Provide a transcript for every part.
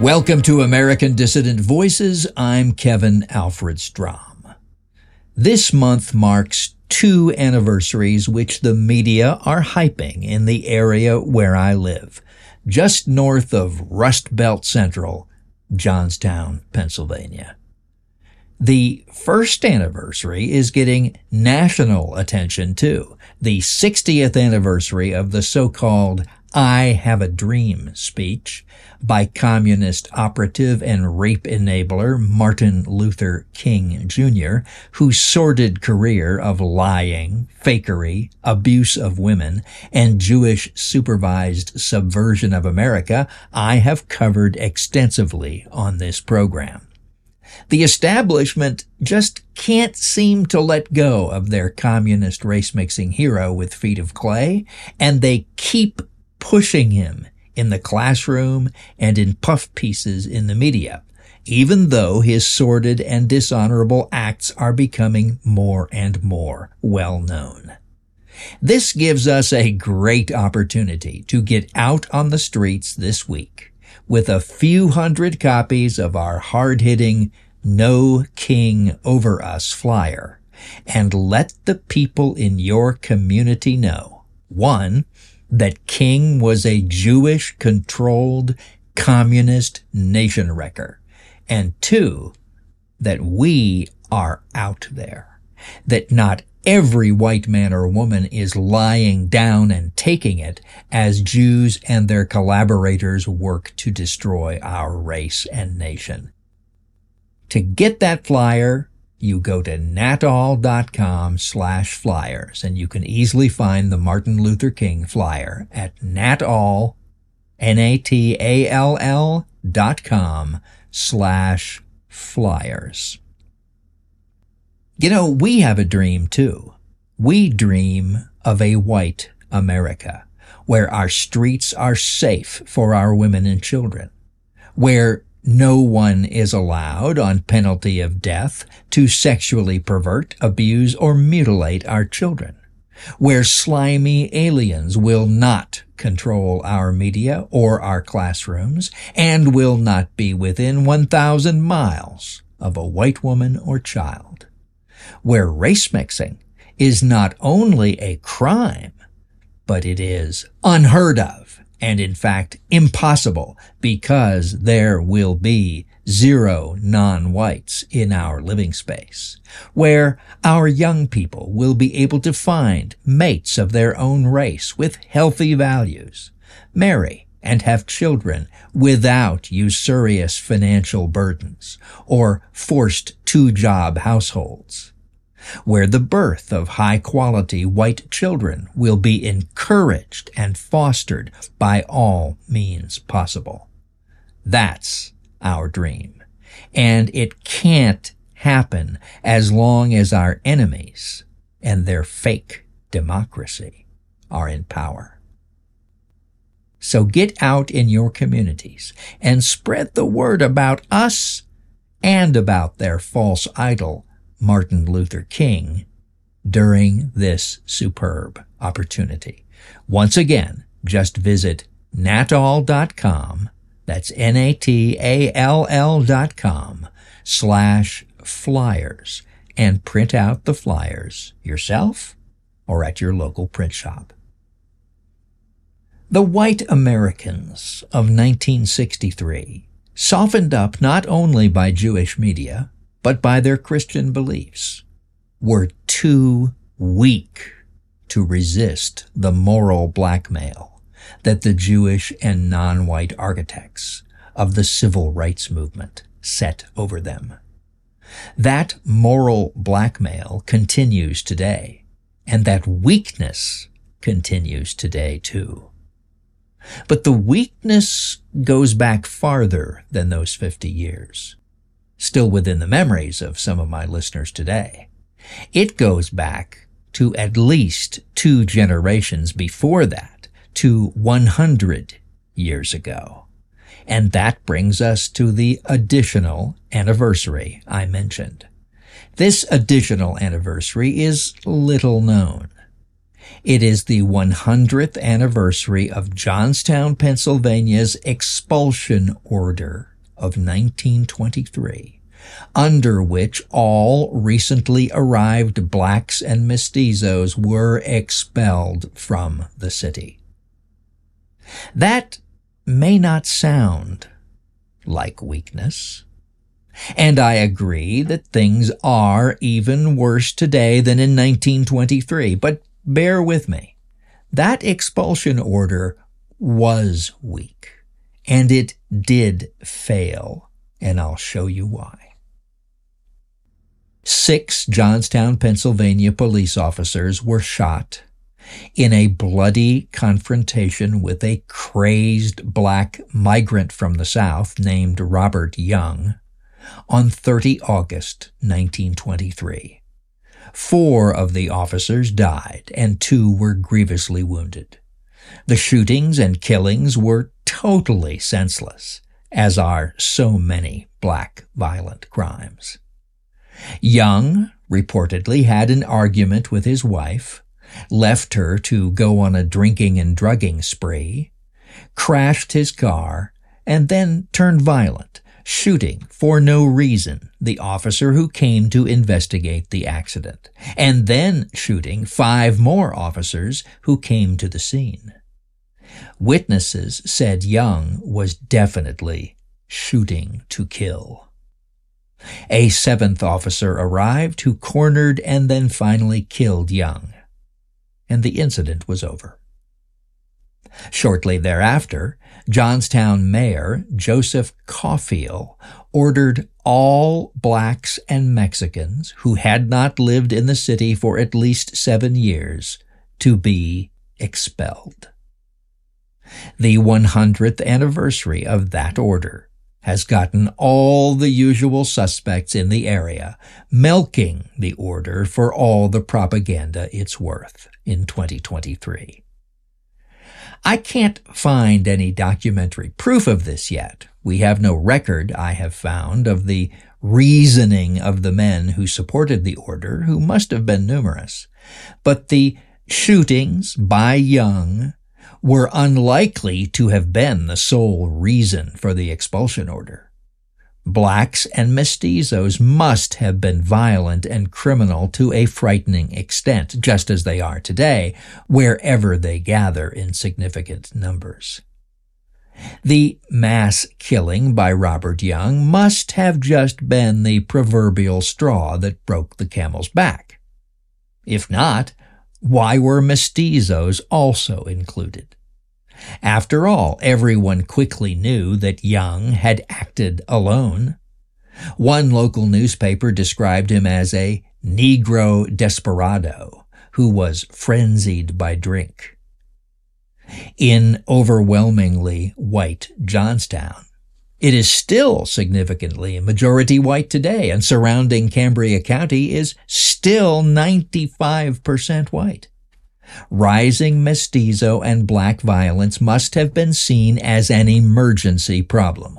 Welcome to American Dissident Voices. I'm Kevin Alfred Strom. This month marks two anniversaries which the media are hyping in the area where I live, just north of Rust Belt Central, Johnstown, Pennsylvania. The first anniversary is getting national attention too. The 60th anniversary of the so-called I Have a Dream speech by communist operative and rape enabler Martin Luther King Jr., whose sordid career of lying, fakery, abuse of women, and Jewish supervised subversion of America I have covered extensively on this program. The establishment just can't seem to let go of their communist race mixing hero with feet of clay, and they keep pushing him in the classroom and in puff pieces in the media, even though his sordid and dishonorable acts are becoming more and more well known. This gives us a great opportunity to get out on the streets this week with a few hundred copies of our hard-hitting No King Over Us flyer and let the people in your community know, one, that King was a Jewish controlled communist nation wrecker. And two, that we are out there. That not every white man or woman is lying down and taking it as Jews and their collaborators work to destroy our race and nation. To get that flyer, you go to natall.com slash flyers and you can easily find the Martin Luther King flyer at natall, N-A-T-A-L-L dot com slash flyers. You know, we have a dream too. We dream of a white America where our streets are safe for our women and children, where no one is allowed, on penalty of death, to sexually pervert, abuse, or mutilate our children. Where slimy aliens will not control our media or our classrooms and will not be within 1,000 miles of a white woman or child. Where race mixing is not only a crime, but it is unheard of and in fact impossible because there will be zero non-whites in our living space, where our young people will be able to find mates of their own race with healthy values, marry and have children without usurious financial burdens or forced two-job households where the birth of high quality white children will be encouraged and fostered by all means possible. That's our dream. And it can't happen as long as our enemies and their fake democracy are in power. So get out in your communities and spread the word about us and about their false idol Martin Luther King during this superb opportunity. Once again, just visit natall.com. That's N-A-T-A-L-L dot com slash flyers and print out the flyers yourself or at your local print shop. The white Americans of 1963, softened up not only by Jewish media, but by their Christian beliefs, were too weak to resist the moral blackmail that the Jewish and non-white architects of the civil rights movement set over them. That moral blackmail continues today, and that weakness continues today too. But the weakness goes back farther than those 50 years still within the memories of some of my listeners today. It goes back to at least two generations before that, to 100 years ago. And that brings us to the additional anniversary I mentioned. This additional anniversary is little known. It is the 100th anniversary of Johnstown, Pennsylvania's expulsion order of 1923, under which all recently arrived blacks and mestizos were expelled from the city. That may not sound like weakness. And I agree that things are even worse today than in 1923, but bear with me. That expulsion order was weak, and it did fail, and I'll show you why. Six Johnstown, Pennsylvania police officers were shot in a bloody confrontation with a crazed black migrant from the South named Robert Young on 30 August 1923. Four of the officers died and two were grievously wounded. The shootings and killings were totally senseless, as are so many black violent crimes. Young reportedly had an argument with his wife, left her to go on a drinking and drugging spree, crashed his car, and then turned violent, shooting for no reason the officer who came to investigate the accident, and then shooting five more officers who came to the scene. Witnesses said Young was definitely shooting to kill. A seventh officer arrived who cornered and then finally killed Young and the incident was over. Shortly thereafter, Johnstown Mayor Joseph Cauffiel ordered all blacks and Mexicans who had not lived in the city for at least seven years to be expelled. The 100th anniversary of that order has gotten all the usual suspects in the area milking the order for all the propaganda it's worth in 2023. I can't find any documentary proof of this yet. We have no record, I have found, of the reasoning of the men who supported the order, who must have been numerous. But the shootings by Young were unlikely to have been the sole reason for the expulsion order. Blacks and mestizos must have been violent and criminal to a frightening extent, just as they are today, wherever they gather in significant numbers. The mass killing by Robert Young must have just been the proverbial straw that broke the camel's back. If not, why were mestizos also included? After all, everyone quickly knew that Young had acted alone. One local newspaper described him as a Negro desperado who was frenzied by drink. In overwhelmingly white Johnstown, it is still significantly majority white today, and surrounding Cambria County is still 95% white. Rising mestizo and black violence must have been seen as an emergency problem.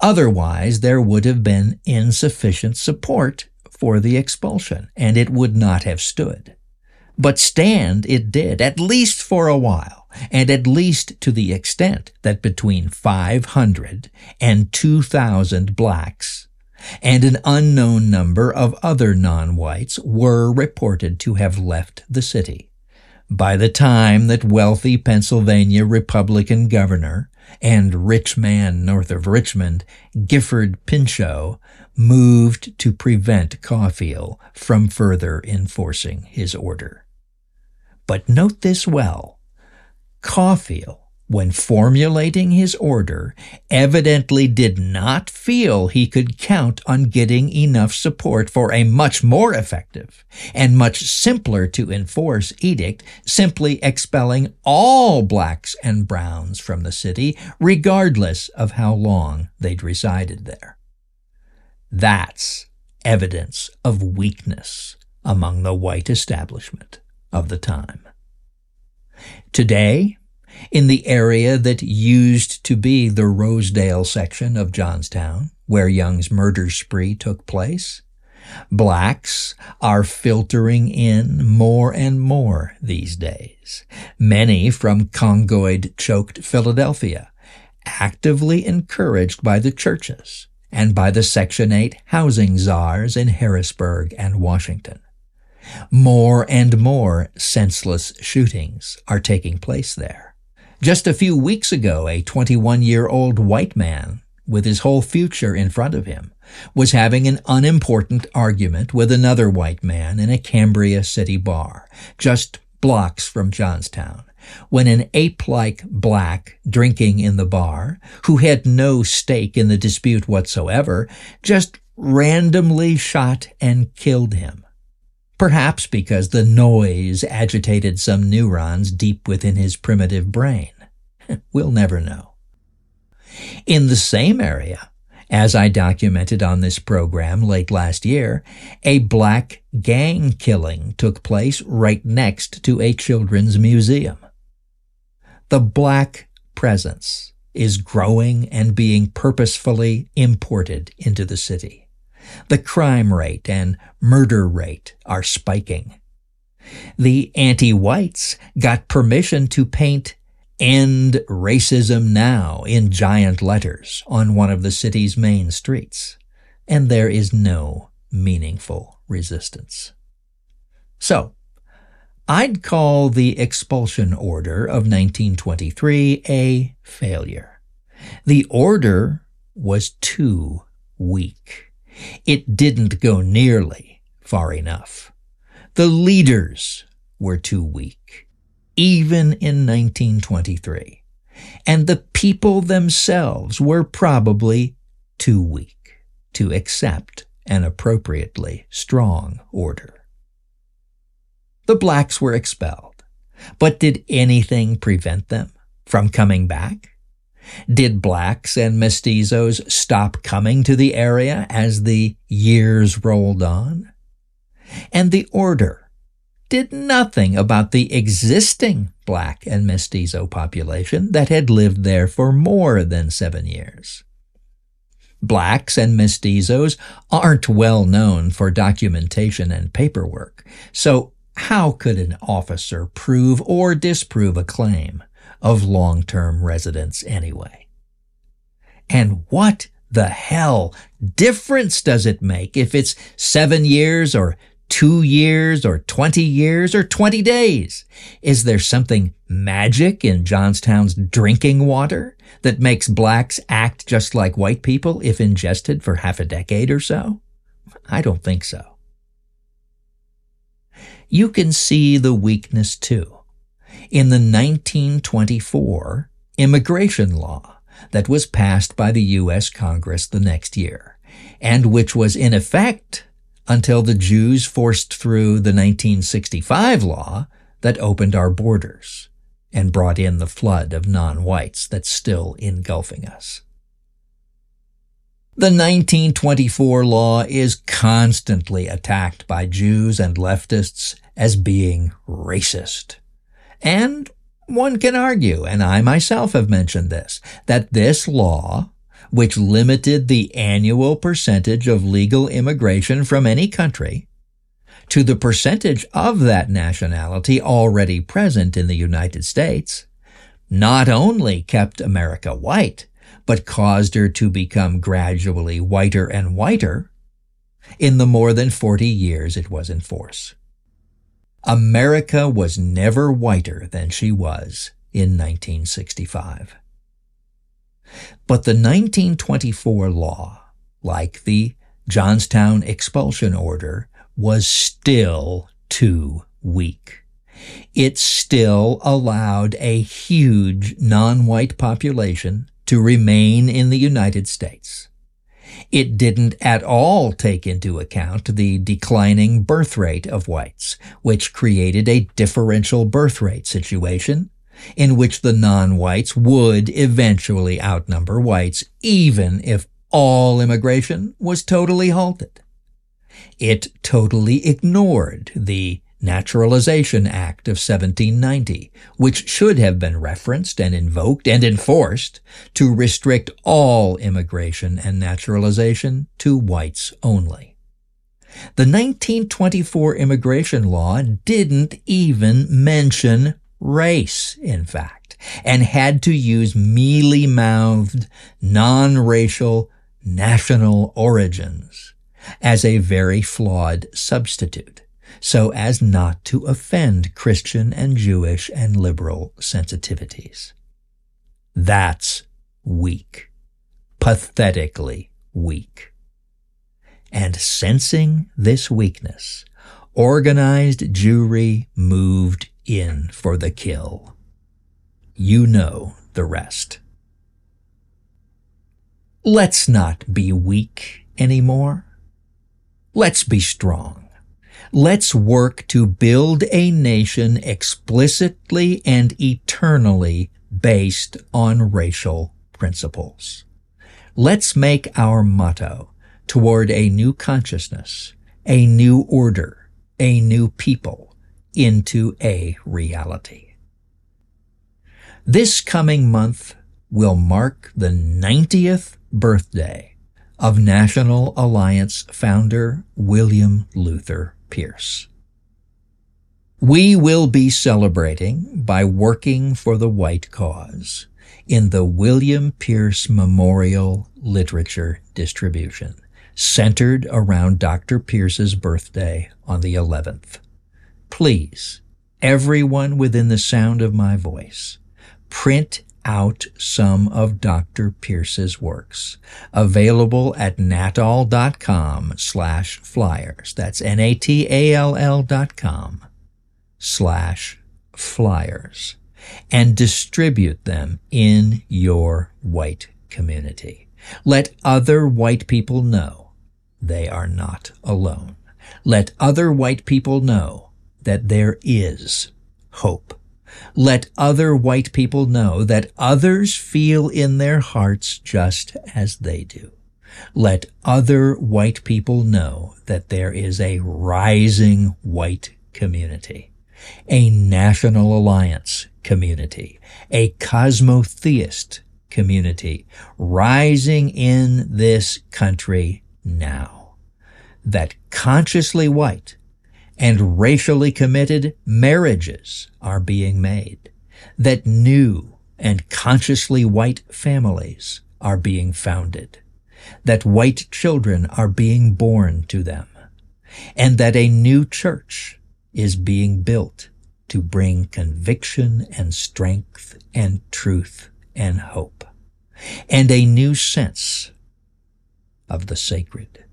Otherwise, there would have been insufficient support for the expulsion, and it would not have stood. But stand it did, at least for a while and at least to the extent that between 500 and 2,000 blacks and an unknown number of other non-whites were reported to have left the city. By the time that wealthy Pennsylvania Republican governor and rich man north of Richmond, Gifford Pinchot, moved to prevent Cauffiel from further enforcing his order. But note this well. Cauffiel, when formulating his order, evidently did not feel he could count on getting enough support for a much more effective and much simpler to enforce edict simply expelling all blacks and browns from the city, regardless of how long they'd resided there. That's evidence of weakness among the white establishment of the time. Today, in the area that used to be the Rosedale section of Johnstown, where Young's murder spree took place, blacks are filtering in more and more these days, many from congoid choked Philadelphia, actively encouraged by the churches and by the Section 8 housing czars in Harrisburg and Washington. More and more senseless shootings are taking place there. Just a few weeks ago, a 21 year old white man with his whole future in front of him was having an unimportant argument with another white man in a Cambria city bar, just blocks from Johnstown, when an ape-like black drinking in the bar, who had no stake in the dispute whatsoever, just randomly shot and killed him. Perhaps because the noise agitated some neurons deep within his primitive brain. we'll never know. In the same area, as I documented on this program late last year, a black gang killing took place right next to a children's museum. The black presence is growing and being purposefully imported into the city. The crime rate and murder rate are spiking. The anti-whites got permission to paint End Racism Now in giant letters on one of the city's main streets, and there is no meaningful resistance. So, I'd call the expulsion order of 1923 a failure. The order was too weak. It didn't go nearly far enough. The leaders were too weak, even in 1923. And the people themselves were probably too weak to accept an appropriately strong order. The blacks were expelled, but did anything prevent them from coming back? Did blacks and mestizos stop coming to the area as the years rolled on? And the order did nothing about the existing black and mestizo population that had lived there for more than seven years. Blacks and mestizos aren't well known for documentation and paperwork, so how could an officer prove or disprove a claim? Of long-term residents anyway. And what the hell difference does it make if it's seven years or two years or 20 years or 20 days? Is there something magic in Johnstown's drinking water that makes blacks act just like white people if ingested for half a decade or so? I don't think so. You can see the weakness too in the 1924 immigration law that was passed by the U.S. Congress the next year, and which was in effect until the Jews forced through the 1965 law that opened our borders and brought in the flood of non-whites that's still engulfing us. The 1924 law is constantly attacked by Jews and leftists as being racist. And one can argue, and I myself have mentioned this, that this law, which limited the annual percentage of legal immigration from any country to the percentage of that nationality already present in the United States, not only kept America white, but caused her to become gradually whiter and whiter in the more than 40 years it was in force. America was never whiter than she was in 1965. But the 1924 law, like the Johnstown expulsion order, was still too weak. It still allowed a huge non-white population to remain in the United States. It didn't at all take into account the declining birth rate of whites, which created a differential birth rate situation in which the non-whites would eventually outnumber whites even if all immigration was totally halted. It totally ignored the Naturalization Act of 1790, which should have been referenced and invoked and enforced to restrict all immigration and naturalization to whites only. The 1924 immigration law didn't even mention race, in fact, and had to use mealy-mouthed, non-racial, national origins as a very flawed substitute, so as not to offend Christian and Jewish and liberal sensitivities. That's weak. Pathetically weak. And sensing this weakness, organized Jewry moved in for the kill. You know the rest. Let's not be weak anymore. Let's be strong. Let's work to build a nation explicitly and eternally based on racial principles. Let's make our motto toward a new consciousness, a new order, a new people into a reality. This coming month will mark the 90th birthday of National Alliance founder William Luther Pierce. We will be celebrating by working for the white cause in the William Pierce Memorial Literature Distribution, centered around Dr. Pierce's birthday on the 11th. Please, everyone within the sound of my voice, print out some of Dr. Pierce's works, available at natall.com slash flyers. That's N-A-T-A-L-L dot com slash flyers and distribute them in your white community. Let other white people know they are not alone. Let other white people know that there is hope. Let other white people know that others feel in their hearts just as they do. Let other white people know that there is a rising white community a national alliance community, a cosmotheist community rising in this country now that consciously white and racially committed marriages are being made, that new and consciously white families are being founded, that white children are being born to them, and that a new church is being built to bring conviction and strength and truth and hope and a new sense of the sacred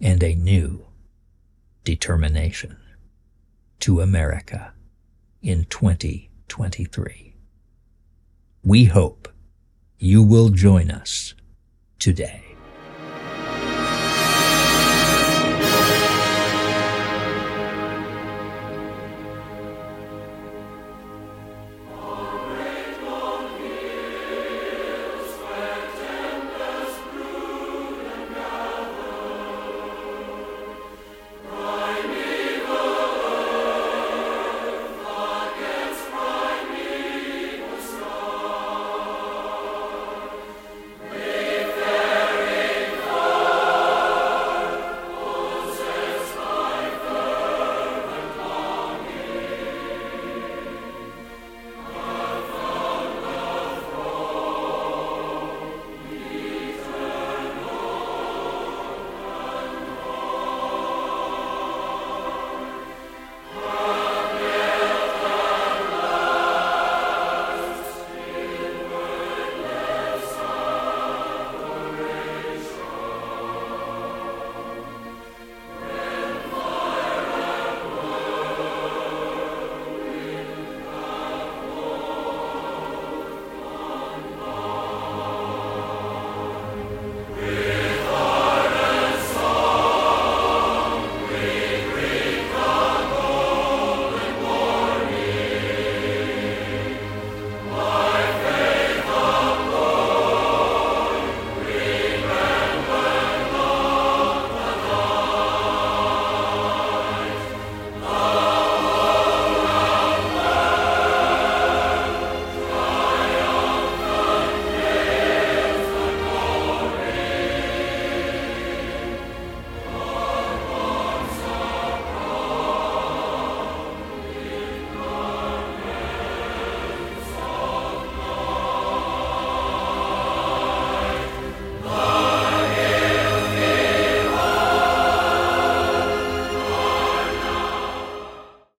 and a new determination to America in 2023. We hope you will join us today.